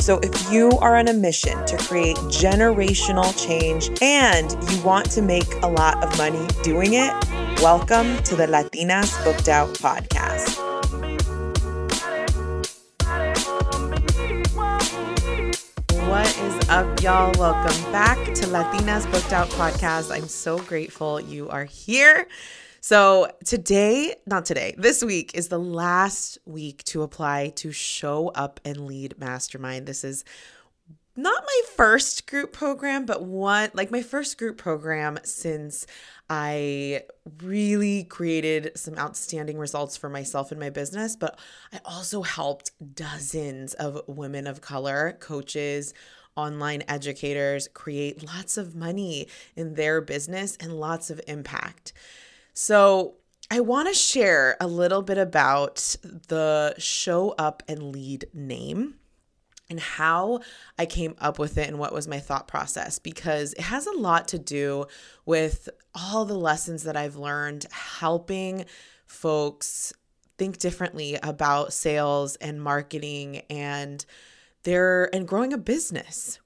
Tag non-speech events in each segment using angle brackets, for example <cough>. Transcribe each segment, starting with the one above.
So, if you are on a mission to create generational change and you want to make a lot of money doing it, welcome to the Latinas Booked Out podcast. What is up, y'all? Welcome back to Latinas Booked Out podcast. I'm so grateful you are here. So, today, not today, this week is the last week to apply to Show Up and Lead Mastermind. This is not my first group program, but one like my first group program since I really created some outstanding results for myself and my business. But I also helped dozens of women of color, coaches, online educators create lots of money in their business and lots of impact. So, I want to share a little bit about the show up and lead name and how I came up with it and what was my thought process because it has a lot to do with all the lessons that I've learned helping folks think differently about sales and marketing and their and growing a business.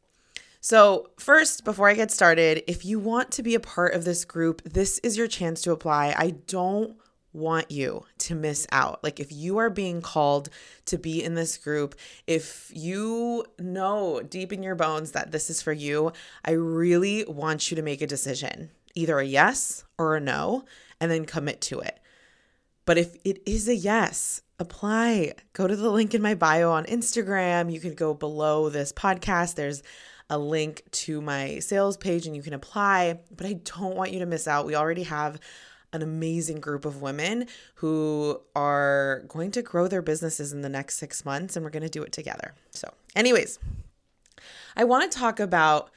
So, first, before I get started, if you want to be a part of this group, this is your chance to apply. I don't want you to miss out. Like, if you are being called to be in this group, if you know deep in your bones that this is for you, I really want you to make a decision either a yes or a no, and then commit to it. But if it is a yes, apply. Go to the link in my bio on Instagram. You can go below this podcast. There's a link to my sales page and you can apply. But I don't want you to miss out. We already have an amazing group of women who are going to grow their businesses in the next six months, and we're going to do it together. So, anyways, I want to talk about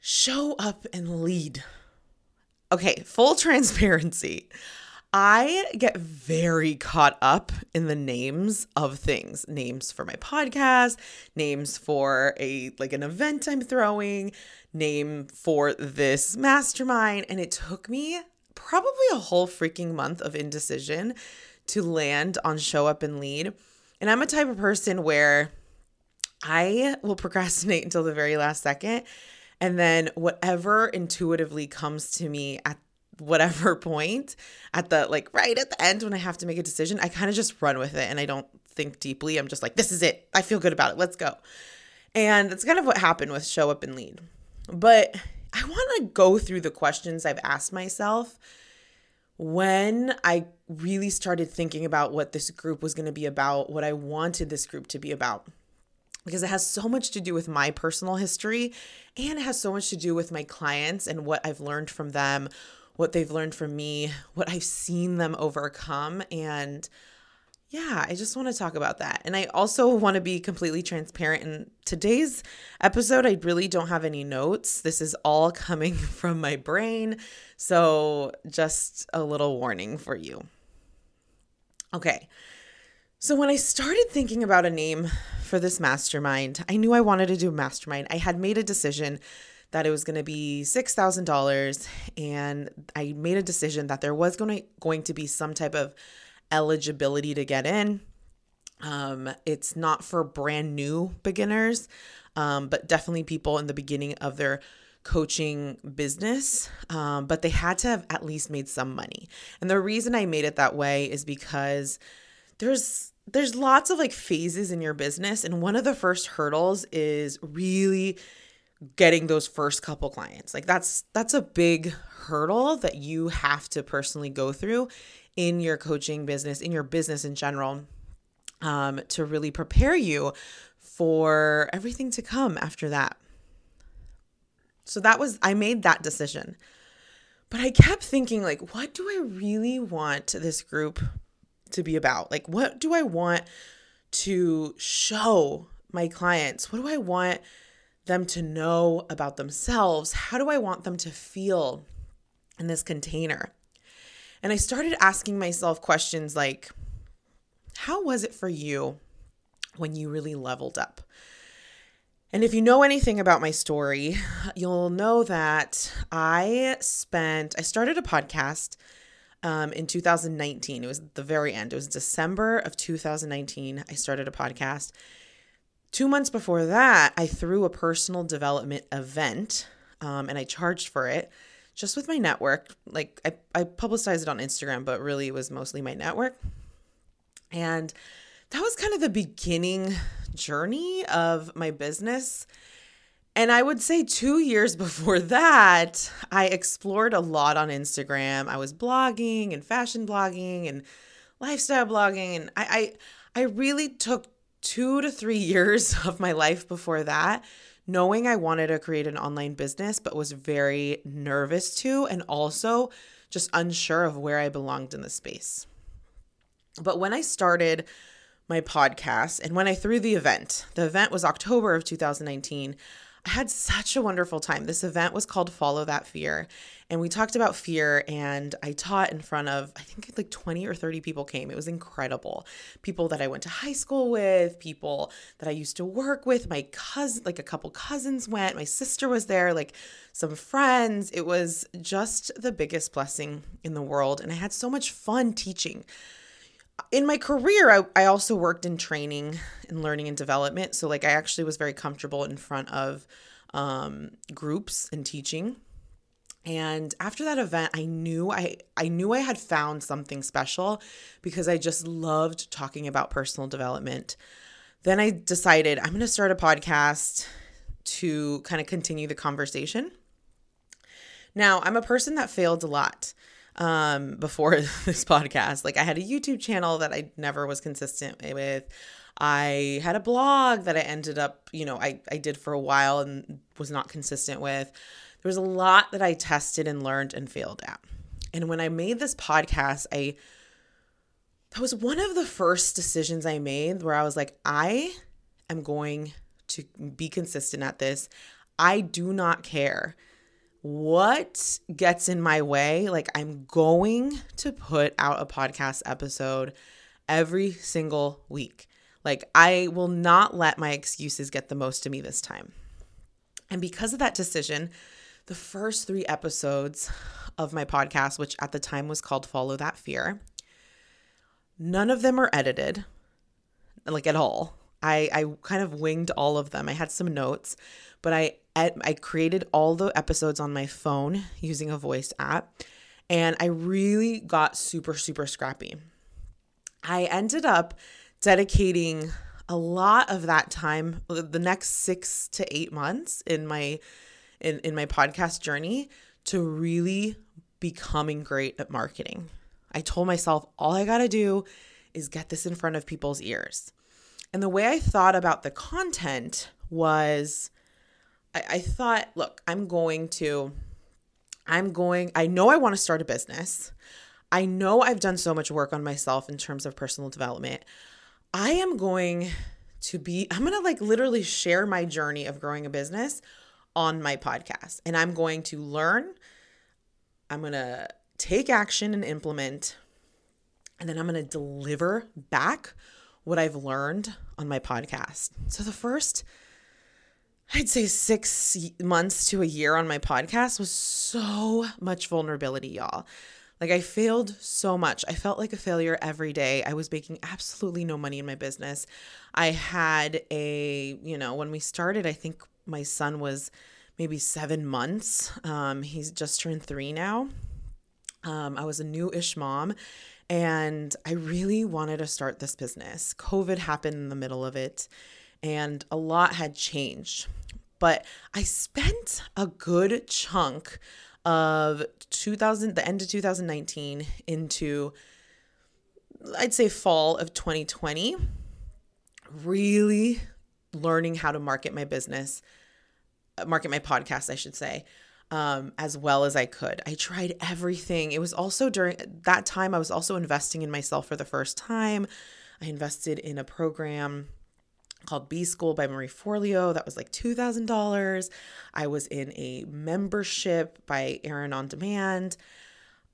show up and lead. Okay, full <laughs> transparency. I get very caught up in the names of things, names for my podcast, names for a like an event I'm throwing, name for this mastermind, and it took me probably a whole freaking month of indecision to land on show up and lead. And I'm a type of person where I will procrastinate <laughs> until the very last second and then whatever intuitively comes to me at whatever <laughs> point at the like right at the end when I have to make a decision, I kind of just run with it and I don't think deeply. I'm just like, this is it. I feel good about it. Let's go. And that's kind of what happened with show up and lead. But I want to go through the questions I've asked myself when I really started thinking about what this group was going to be about, what I wanted this group to be about because it has so much to do with my personal history and it has so much to do with my clients and what I've learned from them, what they've learned from me, what I've seen them overcome. And yeah, I just want to talk about that. And I also want to be completely transparent. In today's episode, I really don't have any notes. This is all <laughs> coming from my brain. So just a little warning for you. Okay. So when I started thinking about a name for this mastermind, I knew I wanted to do a mastermind. I had made a decision that it was going to be $6,000 and I made a decision that there was going to going to be some type of eligibility to get in. Um, it's not for brand new beginners, um, but definitely people in the beginning of their coaching business, um, but they had to have at least made some money. And the reason I made it that way is because there's there's lots of like phases in your business and one of the first hurdles is really getting those first couple clients. Like that's that's a big hurdle that you have to personally go through in your coaching business, in your business in general, um, to really prepare you for everything to come after that. So that was I made that decision. But I kept thinking like what do I really want this group to be about? Like what do I want to show my clients? What do I want them to know about themselves? How do I want them to feel in this container? And I started asking myself questions like, how was it for you when you really leveled up? And if you know anything about my story, you'll know that I spent, I started a podcast um, in 2019. It was the very end. It was December of 2019. I started a podcast. Two months before that, I threw a personal development event um, and I charged for it just with my network. Like I, I publicized it on Instagram, but really it was mostly my network. And that was kind of the beginning journey of my business. And I would say two years <laughs> before that, I explored a lot on Instagram. I was blogging and fashion blogging and lifestyle blogging. And I, I, I really took two to three <laughs> years of my life before that, knowing I wanted to create an online business, but was very nervous to, and also just unsure of where I belonged in the space. But when I started my podcast and when I threw the event, the event was October of 2019. I had such a wonderful time. This event was called Follow That Fear. And we talked about fear, and I taught in front of, I think like 20 or 30 people came. It was incredible. People that I went to high school with, people that I used to work with, my cousin, like a couple cousins went, my sister was there, like some friends. It was just the biggest blessing in the world. And I had so much fun teaching in my career I, I also worked in training and learning and development. So like i actually was very comfortable in front of um, groups and teaching. And after that event i knew i i knew i had found something special because i just loved talking about personal development. Then i decided i'm going to start a podcast to kind of continue the conversation. Now i'm a person that failed a lot um, before <laughs> this podcast. Like I had a YouTube channel that I never was consistent with. I had a blog that I ended up, you know, I, I did for a while and was not consistent with. There was a lot that I tested and learned and failed at. And when I made this podcast, I that was one of the first decisions I made where I was like, I am going to be consistent at this. I do not care what gets in my way. Like, I'm going to put out a podcast episode every single week. Like, I will not let my excuses get the most of me this time. And because of that decision, the first three episodes of my podcast, which at the time was called Follow That Fear, none of them are edited, like at all. I, I kind of winged all of them. I had some notes, but I I created all the episodes on my phone using a voice app, and I really got super super scrappy. I ended up dedicating a lot of that time, the next six to eight months in my in, in my podcast journey, to really becoming great at marketing. I told myself all I gotta do is get this in front of people's ears. And the way I thought about the content was I, I thought, look, I'm going to, I'm going, I know I want to start a business. I know I've done so much work on myself in terms of personal development. I am going to be, I'm going to like literally share my journey of growing a business on my podcast. And I'm going to learn, I'm going to take action and implement, and then I'm going to deliver back what I've learned on my podcast. So the first, I'd say six months to a year on my podcast was so much vulnerability, y'all. Like I failed so much. I felt like a failure every day. I was making absolutely no money in my business. I had a, you know, when we started, I think my son was maybe seven months. Um, he's just turned three now. Um, I was a new ish mom and I really wanted to start this business. COVID happened in the middle of it, and a lot had changed. But I spent a good chunk of 2000, the end of 2019 into, I'd say, fall of 2020, really learning how to market my business, market my podcast, I should say um, as well as I could. I tried everything. It was also during that time, I was also investing in myself for the first time. I invested in a program called B School by Marie Forleo. That was like $2,000. I was in a membership by Erin on Demand.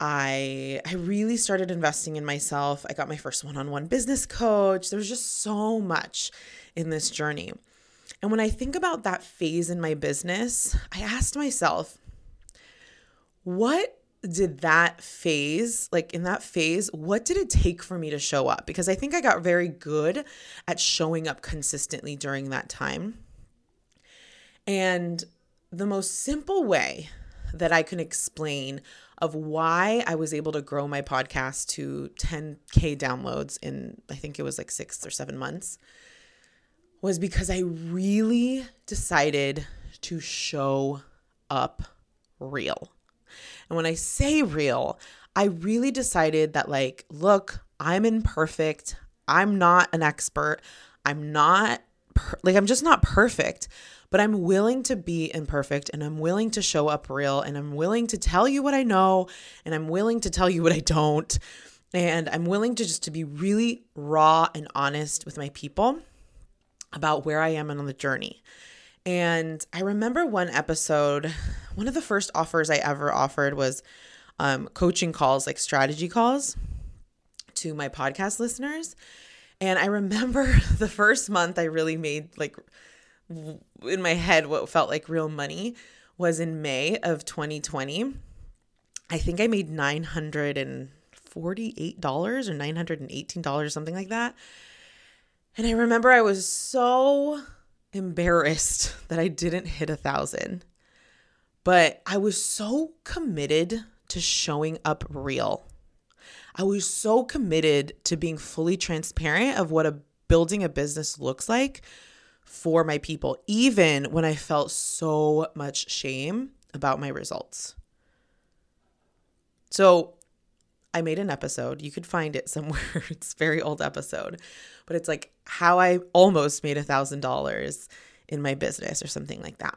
I I really started investing in myself. I got my first one-on-one business coach. There was just so much in this journey. And when I think about that phase in my business, I asked myself, what did that phase, like in that phase, what did it take for me to show up? Because I think I got very good at showing up consistently during that time. And the most simple way that I can explain of why I was able to grow my podcast to 10K downloads in, I think it was like six or seven months, was because I really decided to show up real. And when I say real, I really decided that, like, look, I'm imperfect. I'm not an expert. I'm not, per- like, I'm just not perfect, but I'm willing to be imperfect and I'm willing to show up real and I'm willing to tell you what I know and I'm willing to tell you what I don't. And I'm willing to just to be really raw and honest with my people about where I am and on the journey. And I remember one episode, one of the first offers I ever offered was um, coaching calls, like strategy calls to my podcast listeners. And I remember <laughs> the first month I really made like in my head what felt like real money was in May of 2020. I think I made $948 or $918, something like that. And I remember I was so embarrassed that I didn't hit a thousand, but I was so committed to showing up real. I was so committed to being fully transparent of what a building a business looks like for my people, even when I felt so much shame about my results. So I made an episode. You could find it <laughs> somewhere. it's a very old episode, but it's like how I almost made a thousand dollars in my business or something like that.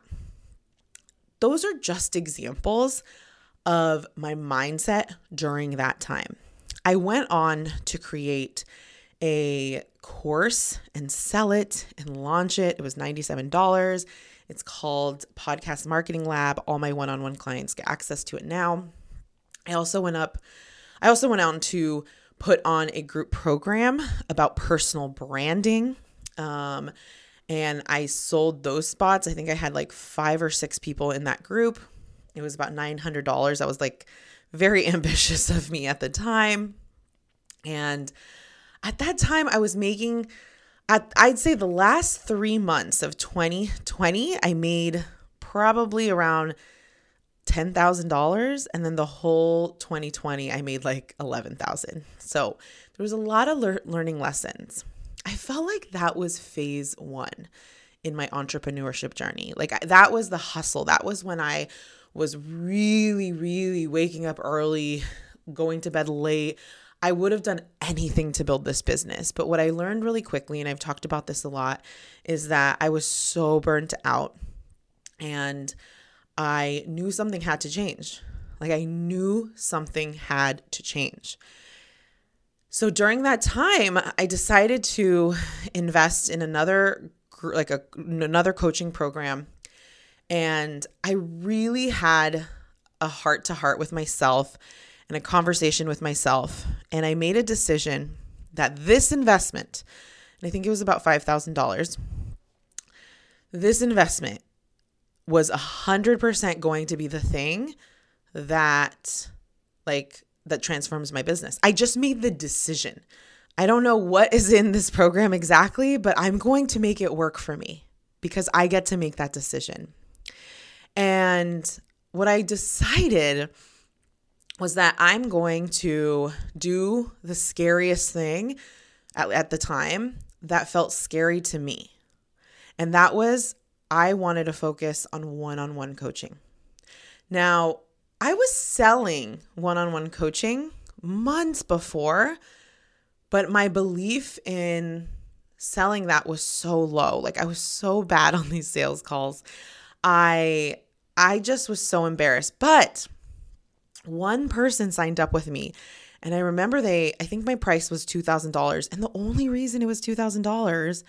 Those are just examples of my mindset during that time. I went on to create a course and sell it and launch it. It was $97. It's called Podcast Marketing Lab. All my one on one clients get access to it now. I also went up, I also went out to put on a group program about personal branding. Um, and I sold those spots. I think I had like five or six people in that group. It was about $900. That was like very <laughs> ambitious of me at the time. And at that time, I was making, at, I'd say the last three months of 2020, I made probably around $10,000 and then the whole 2020 I made like 11,000. So there was a lot of le- learning lessons. I felt like that was phase 1 in my entrepreneurship journey. Like that was the hustle. That was when I was really really waking up early, going to bed late. I would have done anything to build this business. But what I learned really quickly and I've talked about this a lot is that I was so burnt out and I knew something had to change. Like I knew something had to change. So during that time, I decided to invest in another like a another coaching program and I really had a heart to heart with myself and a conversation with myself and I made a decision that this investment and I think it was about $5,000 this investment was a hundred percent going to be the thing that like that transforms my business. I just made the decision. I don't know what is in this program exactly, but I'm going to make it work for me because I get to make that decision. And what I decided was that I'm going to do the scariest thing at, at the time that felt scary to me. And that was I wanted to focus on one on one coaching. Now, I was selling one on one coaching months before, but my belief in selling that was so low. Like I was so bad <laughs> on these sales calls. I I just was so embarrassed. But one person signed up with me and I remember they I think my price was $2000 and the only reason it was $2000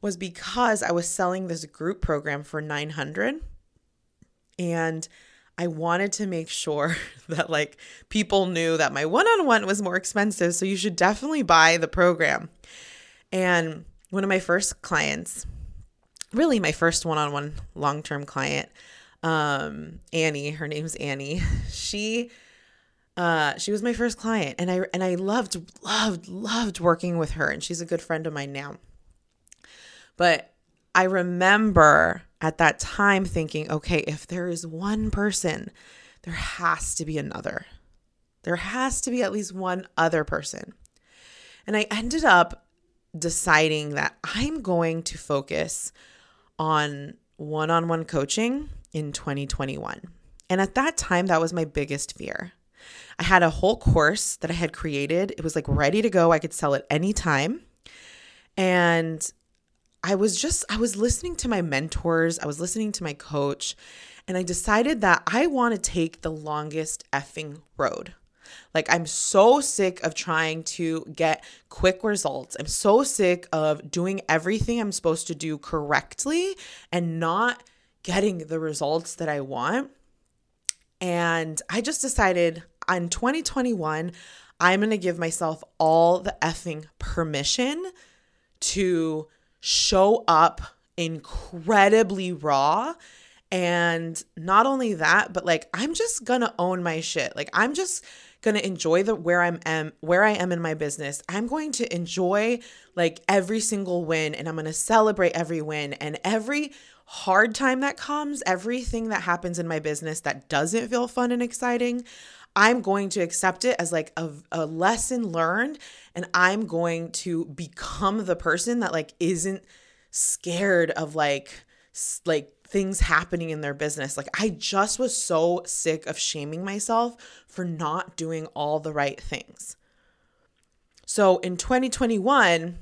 was because I was selling this group program for 900 and I wanted to make sure <laughs> that like people knew that my one-on-one was more expensive, so you should definitely buy the program. And one of my first clients, really my first one-on-one long-term client, um, Annie, her name's Annie. <laughs> She uh, she was my first client and I and I loved loved loved working with her and she's a good friend of mine now. But I remember at that time thinking, okay, if there is one person, there has to be another. There has to be at least one other person. And I ended up deciding that I'm going to focus on one on one coaching in 2021. And at that time, that was my biggest fear. I had a whole course that I had created. It was like ready to go. I could sell it anytime. And I was just, I was listening to my mentors, I was listening to my coach, and I decided that I want to take the longest effing road. Like, I'm so sick of trying to get quick results. I'm so sick of doing everything I'm supposed to do correctly and not getting the results that I want. And I just decided on 2021, I'm going to give myself all the effing permission to show up incredibly raw. And not only that, but like I'm just gonna own my shit. Like I'm just gonna enjoy the where I'm am where I am in my business. I'm going to enjoy like every single win and I'm gonna celebrate every win and every hard time that comes, everything that happens in my business that doesn't feel fun and exciting. I'm going to accept it as like a, a lesson learned and I'm going to become the person that like isn't scared of like like things happening in their business. Like I just was so sick of shaming myself for not doing all the right things. So in 2021,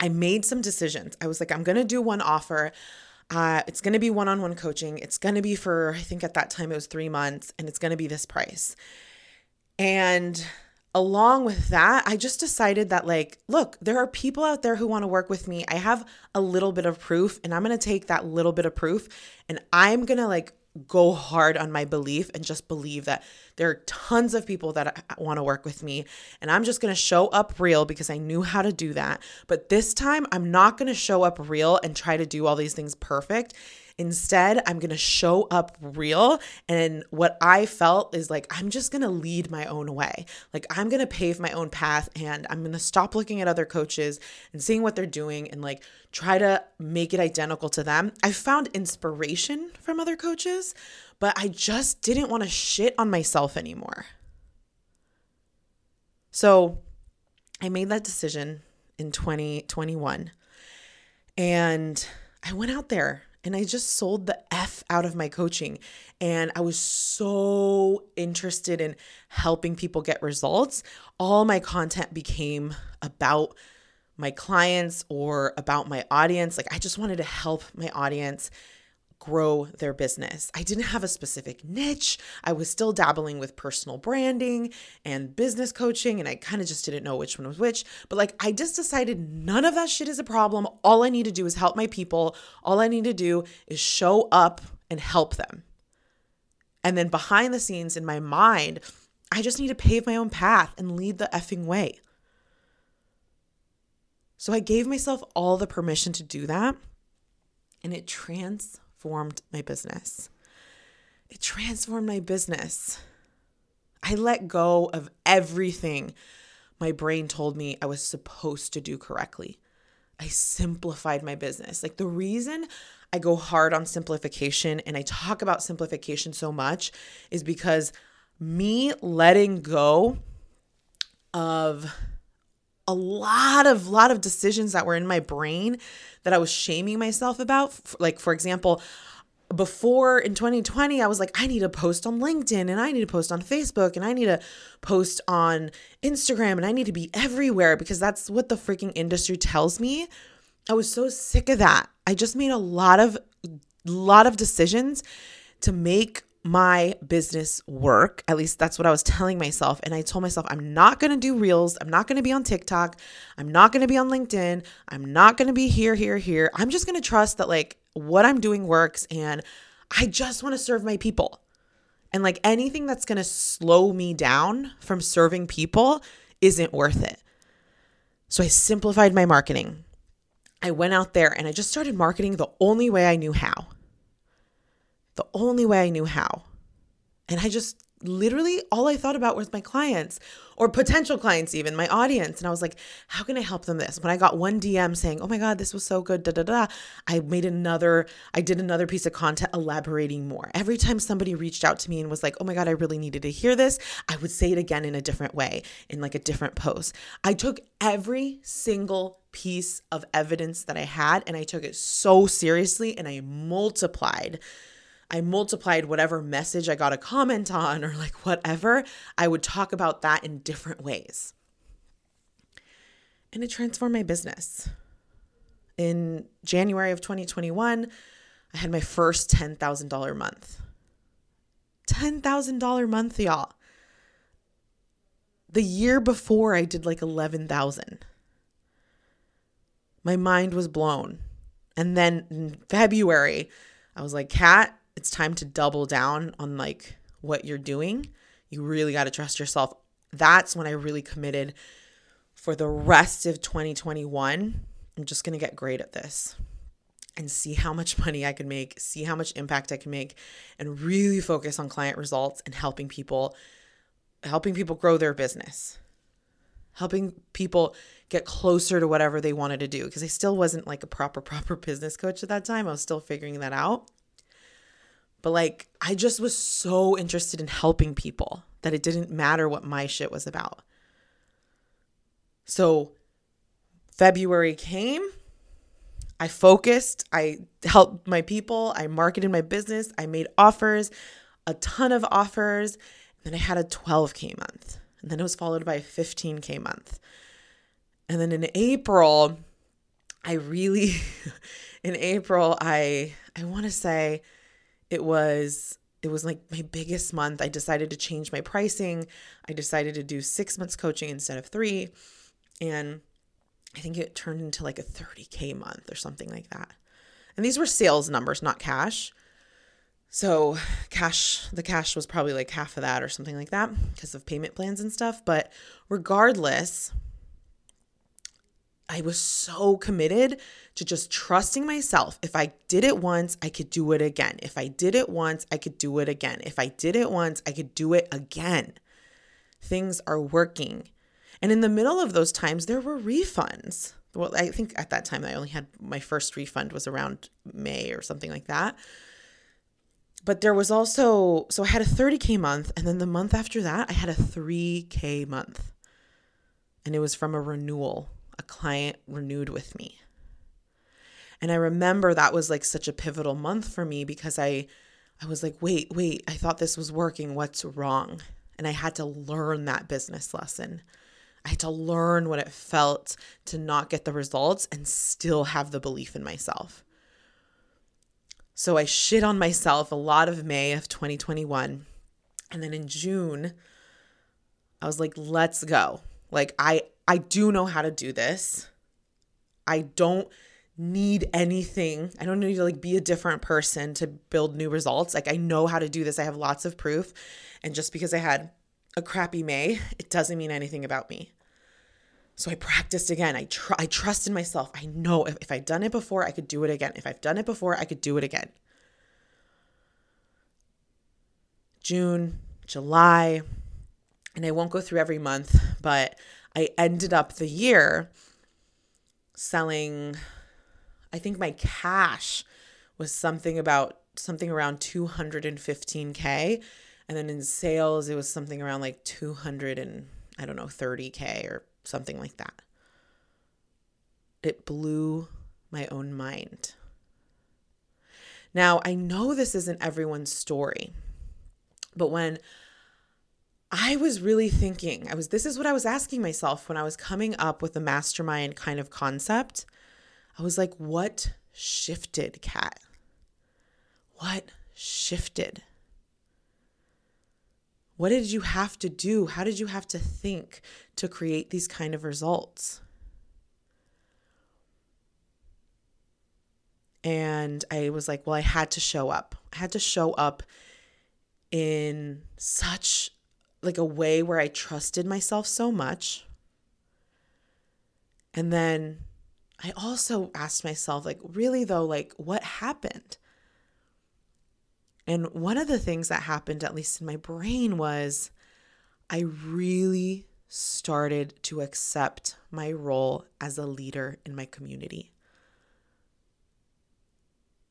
I made some decisions. I was like, I'm going to do one offer. Uh, it's going to be one on one coaching. It's going to be for, I think at that time it was three months, and it's going to be this price. And along with that, I just decided that, like, look, there are people out there who want to work with me. I have a little bit of proof, and I'm going to take that little bit of proof and I'm going to, like, go hard on my belief and just believe that there are tons of people that want to work with me. And I'm just going to show up real because I knew how to do that. But this time, I'm not going to show up real and try to do all these things perfect. Instead, I'm going to show up real. And what I felt is like, I'm just going to lead my own way. Like, I'm going to pave my own path and I'm going to stop looking at other coaches and seeing what they're doing and like try to make it identical to them. I found inspiration from other coaches, but I just didn't want to shit on myself anymore. So I made that decision in 2021 and I went out there and I just sold the F out of my coaching. And I was so interested in helping people get results. All my content became about my clients or about my audience. Like, I just wanted to help my audience grow their business. I didn't have a specific niche. I was still dabbling with personal branding and business coaching, and I kind of just didn't know which one was which. But like, I just decided none of that shit is a problem. All I need to do is help my people. All I need to do is show up and help them. And then behind the scenes in my mind, I just need to pave my own path and lead the effing way. So I gave myself all the permission to do that. And it trans transformed my business. It transformed my business. I let go of everything my brain told me I was supposed to do correctly. I simplified my business. Like the reason I go hard on simplification and I talk about simplification so much is because me letting go of a lot of lot of decisions that were in my brain that I was shaming myself about. Like for example, before in 2020 I was like I need to post on LinkedIn and I need to post on Facebook and I need to post on Instagram and I need to be everywhere because that's what the freaking industry tells me. I was so sick of that. I just made a lot of lot of decisions to make my business work. At least that's what I was telling myself. And I told myself, I'm not going to do reels. I'm not going to be on TikTok. I'm not going to be on LinkedIn. I'm not going to be here, here, here. I'm just going to trust that like what I'm doing works and I just want to serve my people. And like anything that's going to slow me down from serving people isn't worth it. So I simplified my marketing. I went out there and I just started marketing the only way I knew how. The only way I knew how. And I just literally all I thought about was my clients or potential clients, even my audience. And I was like, how can I help them this? When I got one DM saying, oh my God, this was so good, da da da, I made another, I did another piece of content elaborating more. Every time somebody reached out to me and was like, oh my God, I really needed to hear this, I would say it again in a different way, in like a different post. I took every single piece of evidence that I had and I took it so seriously and I multiplied I multiplied whatever message I got a comment on or like whatever, I would talk about that in different ways. And it transformed my business. In January of 2021, I had my first $10,000 month. $10,000 month, y'all. The year before, I did like 11,000. My mind was blown. And then in February, I was like, Kat, it's time to double down on like what you're doing. You really got to trust yourself. That's when I really committed for the rest of 2021. I'm just going to get great at this and see how much money I can make, see how much impact I can make, and really focus on client results and helping people helping people grow their business. Helping people get closer to whatever they wanted to do because I still wasn't like a proper <laughs> proper business coach at that time. I was still figuring that out. But like, I just was so interested in helping people that it didn't matter what my shit was about. So February came. I focused. I helped my people. I marketed my business. I made offers, a ton of offers. And then I had a 12K month. And then it was followed by a 15K month. And then in April, I really, <laughs> in April, I, I want to say, it was it was like my biggest month. I decided to change my pricing. I decided to do 6 months coaching instead of 3 and I think it turned into like a 30k month or something like that. And these were sales numbers, not cash. So, cash, the cash was probably like half of that or something like that because of payment plans and stuff. But regardless, I was so committed to just trusting myself. If I did it once, I could do it again. If I did it once, I could do it again. If I did it once, I could do it again. Things are working. And in the middle of those times, there were refunds. Well, I think at that time I only had my first refund was around May or something like that. But there was also, so I had a 30K month. And then the month after that, I had a 3K month. And it was from a renewal. A client renewed with me. And I remember that was like such a pivotal month for me because I I was like, "Wait, wait, I thought this was working. What's wrong?" And I had to learn that business lesson. I had to learn what it felt to not get the results and still have the belief in myself. So I shit on myself a lot of May of 2021. And then in June, I was like, let's go. Like I I do know how to do this. I don't need anything. I don't need to like be a different person to build new results. Like I know how to do this. I have lots of proof. And just because I had a crappy May, it doesn't mean anything about me. So I practiced again. I tr- I trust in myself. I know if, if I've done it before, I could do it again. If I've done it before, I could do it again. June, July, and I won't go through every month, but I ended up the year selling I think my cash was something about something around 215k and then in sales it was something around like 200 and I don't know 30k or something like that. It blew my own mind. Now, I know this isn't everyone's story, but when I was really thinking, I was this is what I was asking myself when I was coming up with the mastermind kind of concept. I was like, what shifted, Kat? What shifted? What did you have to do? How did you have to think to create these kind of results? And I was like, well, I had to show up. I had to show up in such like a way where I trusted myself so much. And then I also asked myself, like, really though, like, what happened? And one of the things that happened, at least in my brain, was I really started to accept my role as a leader in my community.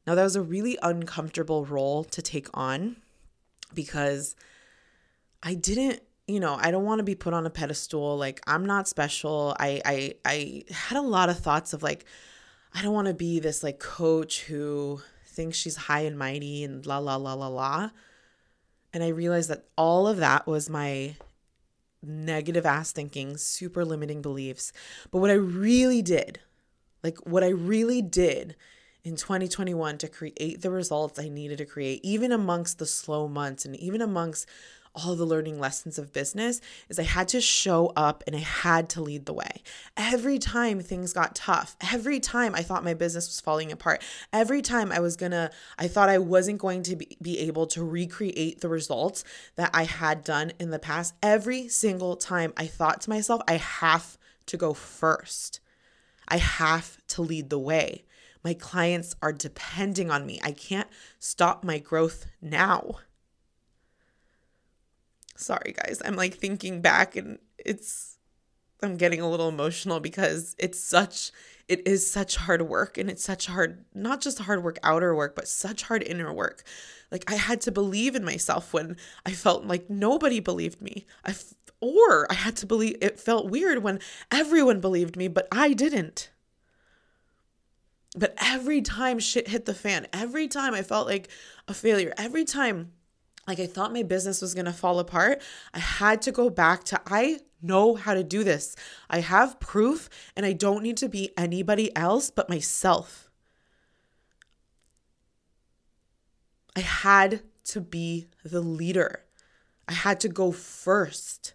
Now, that was a really uncomfortable role to take on because I didn't, you know, I don't want to be put on a pedestal. Like, I'm not special. I, I, I had a lot of thoughts of like, I don't want to be this like coach who thinks she's high and mighty and la, la, la, la, la. And I realized that all of that was my negative ass thinking, super limiting beliefs. But what I really did, like what I really did in 2021 to create the results I needed to create, even amongst the slow months and even amongst all the learning lessons of business is I had to show up and I had to lead the way. Every time things got tough, every time I thought my business was falling apart, every time I was gonna, I thought I wasn't going to be, be able to recreate the results that I had done in the past, every single time I thought to myself, I have to go first. I have to lead the way. My clients are depending on me. I can't stop my growth now. Sorry, guys. I'm like thinking back and it's, I'm getting a little emotional because it's such, it is such hard work and it's such hard, not just hard work, outer work, but such hard inner work. Like I had to believe in myself when I felt like nobody believed me. I, or I had to believe, it felt weird when everyone believed me, but I didn't. But every time shit hit the fan, every time I felt like a failure, every time like I thought my business was going to fall apart, I had to go back to I know how to do this. I have proof and I don't need to be anybody else but myself. I had to be the leader. I had to go first.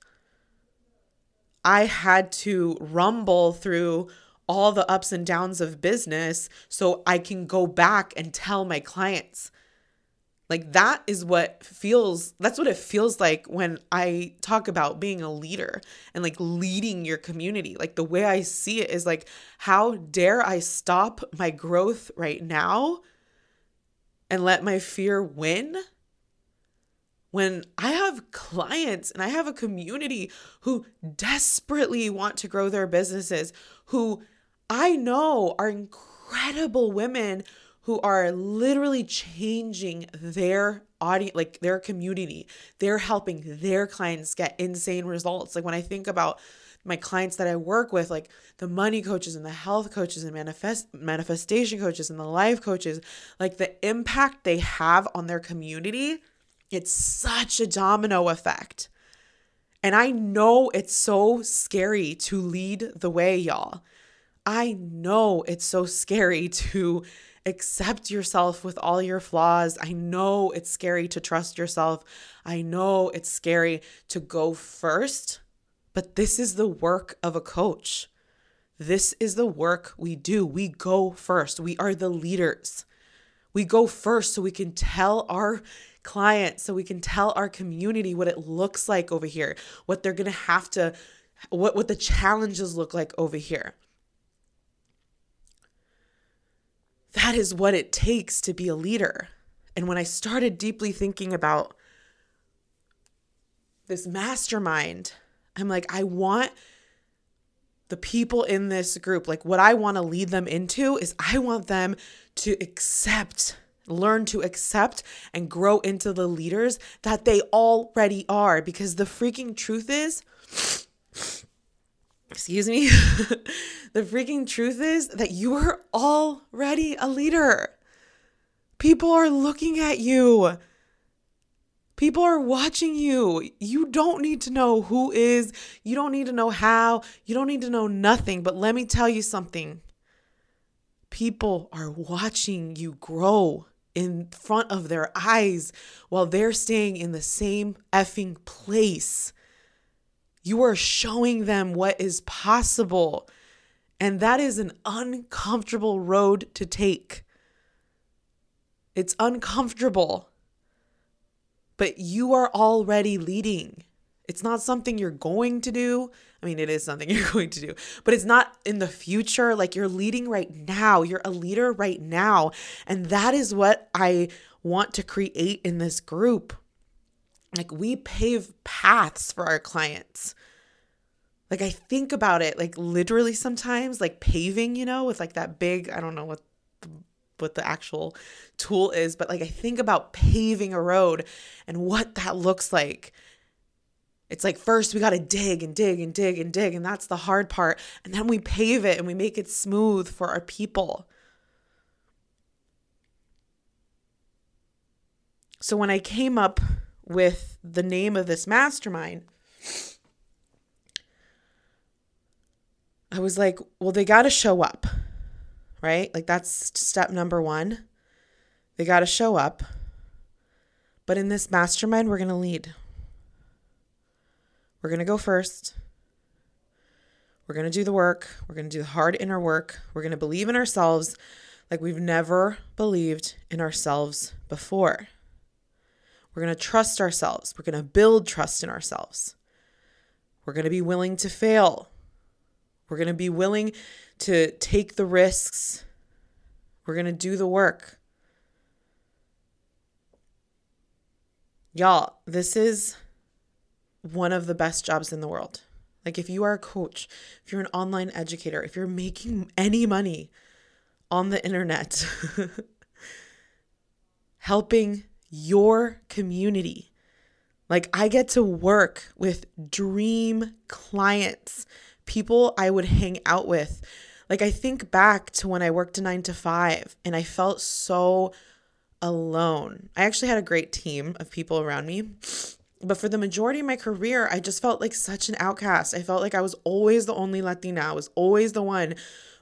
I had to rumble through all the ups and downs of business so I can go back and tell my clients. Like that is what feels that's what it feels like when I talk about being a leader and like leading your community. Like the way I see it is like how dare I stop my growth right now and let my fear win? When I have clients and I have a community who desperately want to grow their businesses, who I know are incredible women who are literally changing their audience, like their community. They're helping their clients get insane results. Like when I think about my clients that I work with, like the money coaches and the health coaches and manifest manifestation coaches and the life coaches, like the impact they have on their community, it's such a domino effect. And I know it's so scary to lead the way, y'all. I know it's so scary <laughs> to accept yourself with all your flaws. I know it's scary to trust yourself. I know it's scary to go first, but this is the work of a coach. This is the work we do. We go first. We are the leaders. We go first so we can tell our clients, so we can tell our community what it looks like over here, what they're going to have to what what the challenges look like over here. That is what it takes to be a leader. And when I started deeply thinking about this mastermind, I'm like, I want the people in this group, like what I want to lead them into is I want them to accept, learn to accept and grow into the leaders that they already are. Because the freaking truth is, excuse me, <laughs> the freaking truth is that you are already a leader. People are looking at you. People are watching you. You don't need to know who is, you don't need to know how, you don't need to know nothing. But let me tell you something people are watching you grow in front of their eyes while they're staying in the same effing place. You are showing them what is possible. And that is an uncomfortable road to take. It's uncomfortable. But you are already leading. It's not something you're going to do. I mean, it is something <laughs> you're going to do, but it's not in the future. Like you're leading right now. You're a leader right now. And that is what I want to create in this group. Like we pave paths for our clients. Like I think about it like literally sometimes like paving, you know, with like that big, I don't know what the, what the actual tool is, but like I think about paving a road and what that looks like it's like first we got to dig and dig and dig and dig, and that's the hard part. And then we pave it and we make it smooth for our people. So when I came up with the name of this mastermind, I was like, well, they got to show up, right? Like that's step number one. They got to show up. But in this mastermind, we're going to lead. We're going to go first. We're going to do the work. We're going to do the hard inner work. We're going to believe in ourselves like we've never believed in ourselves before. We're going to trust ourselves. We're going to build trust in ourselves. We're going to be willing to fail. We're going to be willing to take the risks. We're going to do the work. Y'all, this is one of the best jobs in the world. Like, if you are a coach, if you're an online educator, if you're making any money on the internet, <laughs> helping your community. Like, I get to work with dream clients, people I would hang out with. Like, I think back to when I worked a nine to five and I felt so alone. I actually had a great team of people around me but for the majority of my career, I just felt like such an outcast. I felt like I was always the only Latina. I was always the one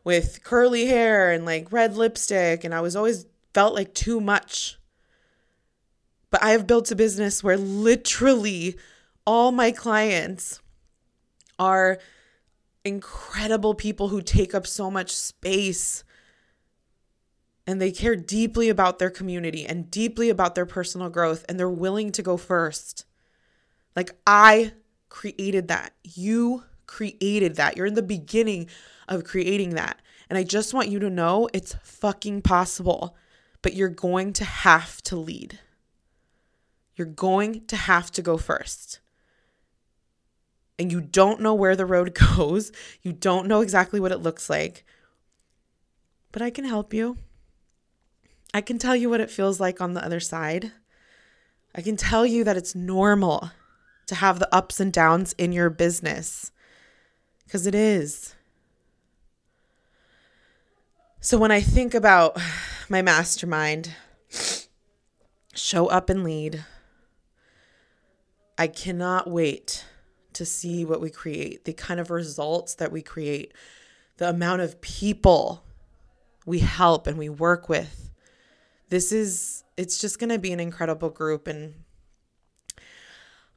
with curly hair and like red lipstick. And I was always felt like too much. But I have built a business where literally all my clients are incredible people who take up so much space and they care deeply about their community and deeply about their personal growth and they're willing to go first. Like I created that. You created that. You're in the beginning of creating that. And I just want you to know it's fucking possible, but you're going to have to lead. You're going to have to go first. And you don't know where the road <laughs> goes. You don't know exactly what it looks like. But I can help you. I can tell you what it feels like on the other side. I can tell you that it's normal to have the ups and downs in your business because it is. So when I think about <sighs> my mastermind, show up and lead, I cannot wait to see what we create, the kind of results that we create, the amount of people we help and we work with. This is, it's just going to be an incredible group. And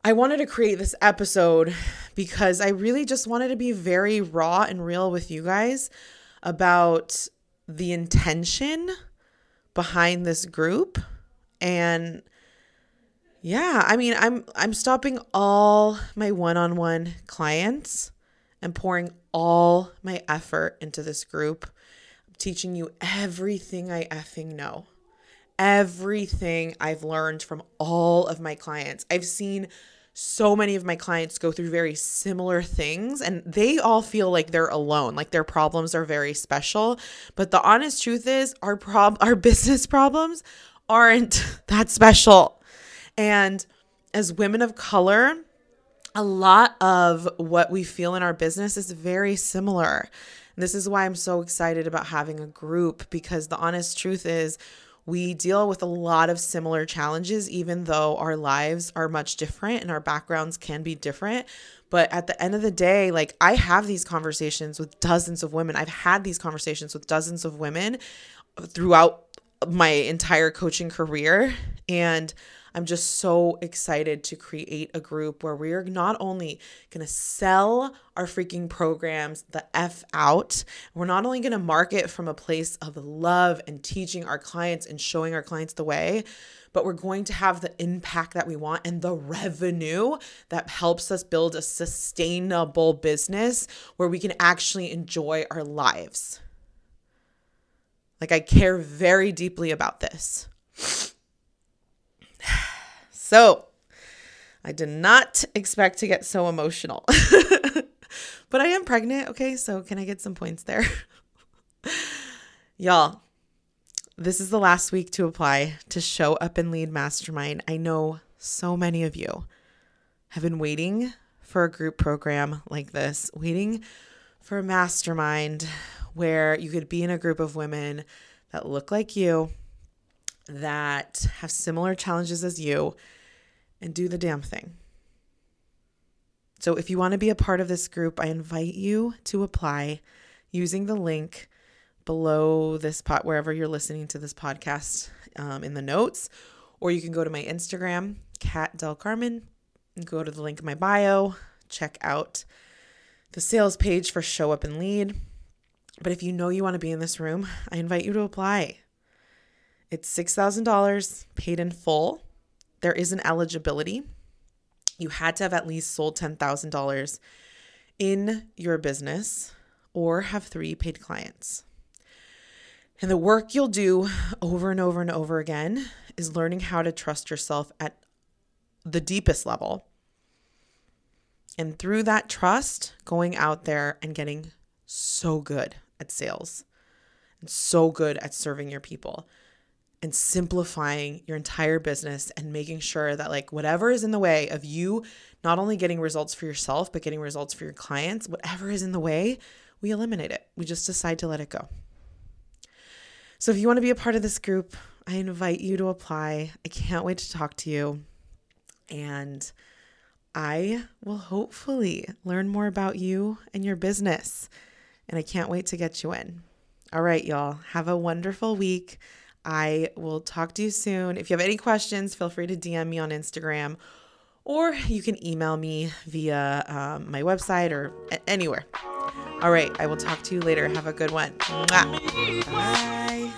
I wanted to create this episode because I really just wanted to be very raw and real with you guys about the intention behind this group and yeah, I mean, I'm I'm stopping all my one-on-one clients and pouring all my effort into this group. I'm teaching you everything I effing know. Everything I've learned from all of my clients. I've seen so many of my clients go through very similar things and they all feel like they're alone like their problems are very special but the honest truth is our prob <laughs> our business problems aren't <laughs> that special and as women of color a lot of what we feel in our business is very similar this is why I'm so excited about having a group because the honest truth is we deal with a lot of similar challenges, even though our lives are much different and our backgrounds can be different. But at the end of the day, like I have these conversations with dozens of women. I've had these conversations with dozens of women throughout my entire coaching career. And I'm just so excited to create a group where we're not only going to sell our freaking programs the F out, we're not only going to market from a place of love and teaching our clients and showing our clients the way, but we're going to have the impact that we want and the revenue that helps us build a sustainable business where we can actually enjoy our lives. Like, I care very deeply about this. So, I did not expect to get so emotional. <laughs> but I am pregnant, okay? So, can I get some points there? <laughs> Y'all, this is the last week to apply to show up and lead mastermind. I know so many of you have been waiting for a group program like this, waiting for a mastermind where you could be in a group of women that look like you, that have similar challenges as you, and do the damn thing. So, if you want to be a part of this group, I invite you to apply using the link below this pot, wherever you're listening to this podcast um, in the notes, or you can go to my Instagram, Kat Del Carmen, and go to the link in my bio, check out the sales page for Show Up and Lead. But if you know you want to be in this room, I invite you to apply. It's $6,000 paid in full there is an eligibility. You had to have at least sold $10,000 in your business or have three paid clients. And the work you'll do over and over and over again is learning how to trust yourself at the deepest level. And through that trust, going out there and getting so good at sales and so good at serving your people and simplifying your entire business and making sure that like whatever is in the way of you not only getting results for yourself but getting results for your clients whatever is in the way we eliminate it. We just decide to let it go. So if you want to be a part of this group i invite you to apply. I can't wait to talk to you. And i will hopefully learn more about you and your business. And i can't wait to get you in. All right y'all. Have a wonderful week I will talk to you soon. If you have any questions, feel free to DM me on Instagram or you can email me via um, my website or anywhere. All right, I will talk to you later. Have a good one. Bye.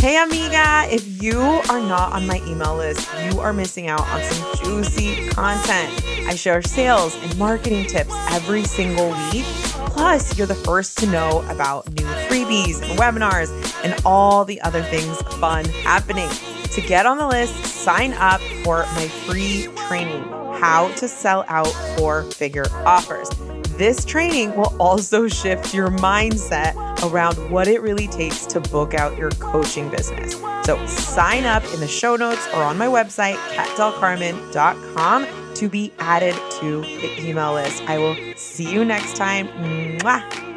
Hey, amiga, if you are not on my email list, you are missing out on some juicy content. I share sales and marketing tips every single week Plus, you're the first to know about new freebies and webinars and all the other things fun happening. To get on the list, sign up for my free training, How to Sell Out Four Figure Offers. This training will also shift your mindset around what it really takes to book out your coaching business. So sign up in the show notes or on my website, katdelcarmen.com to be added to the email list. I will see you next time. Mwah.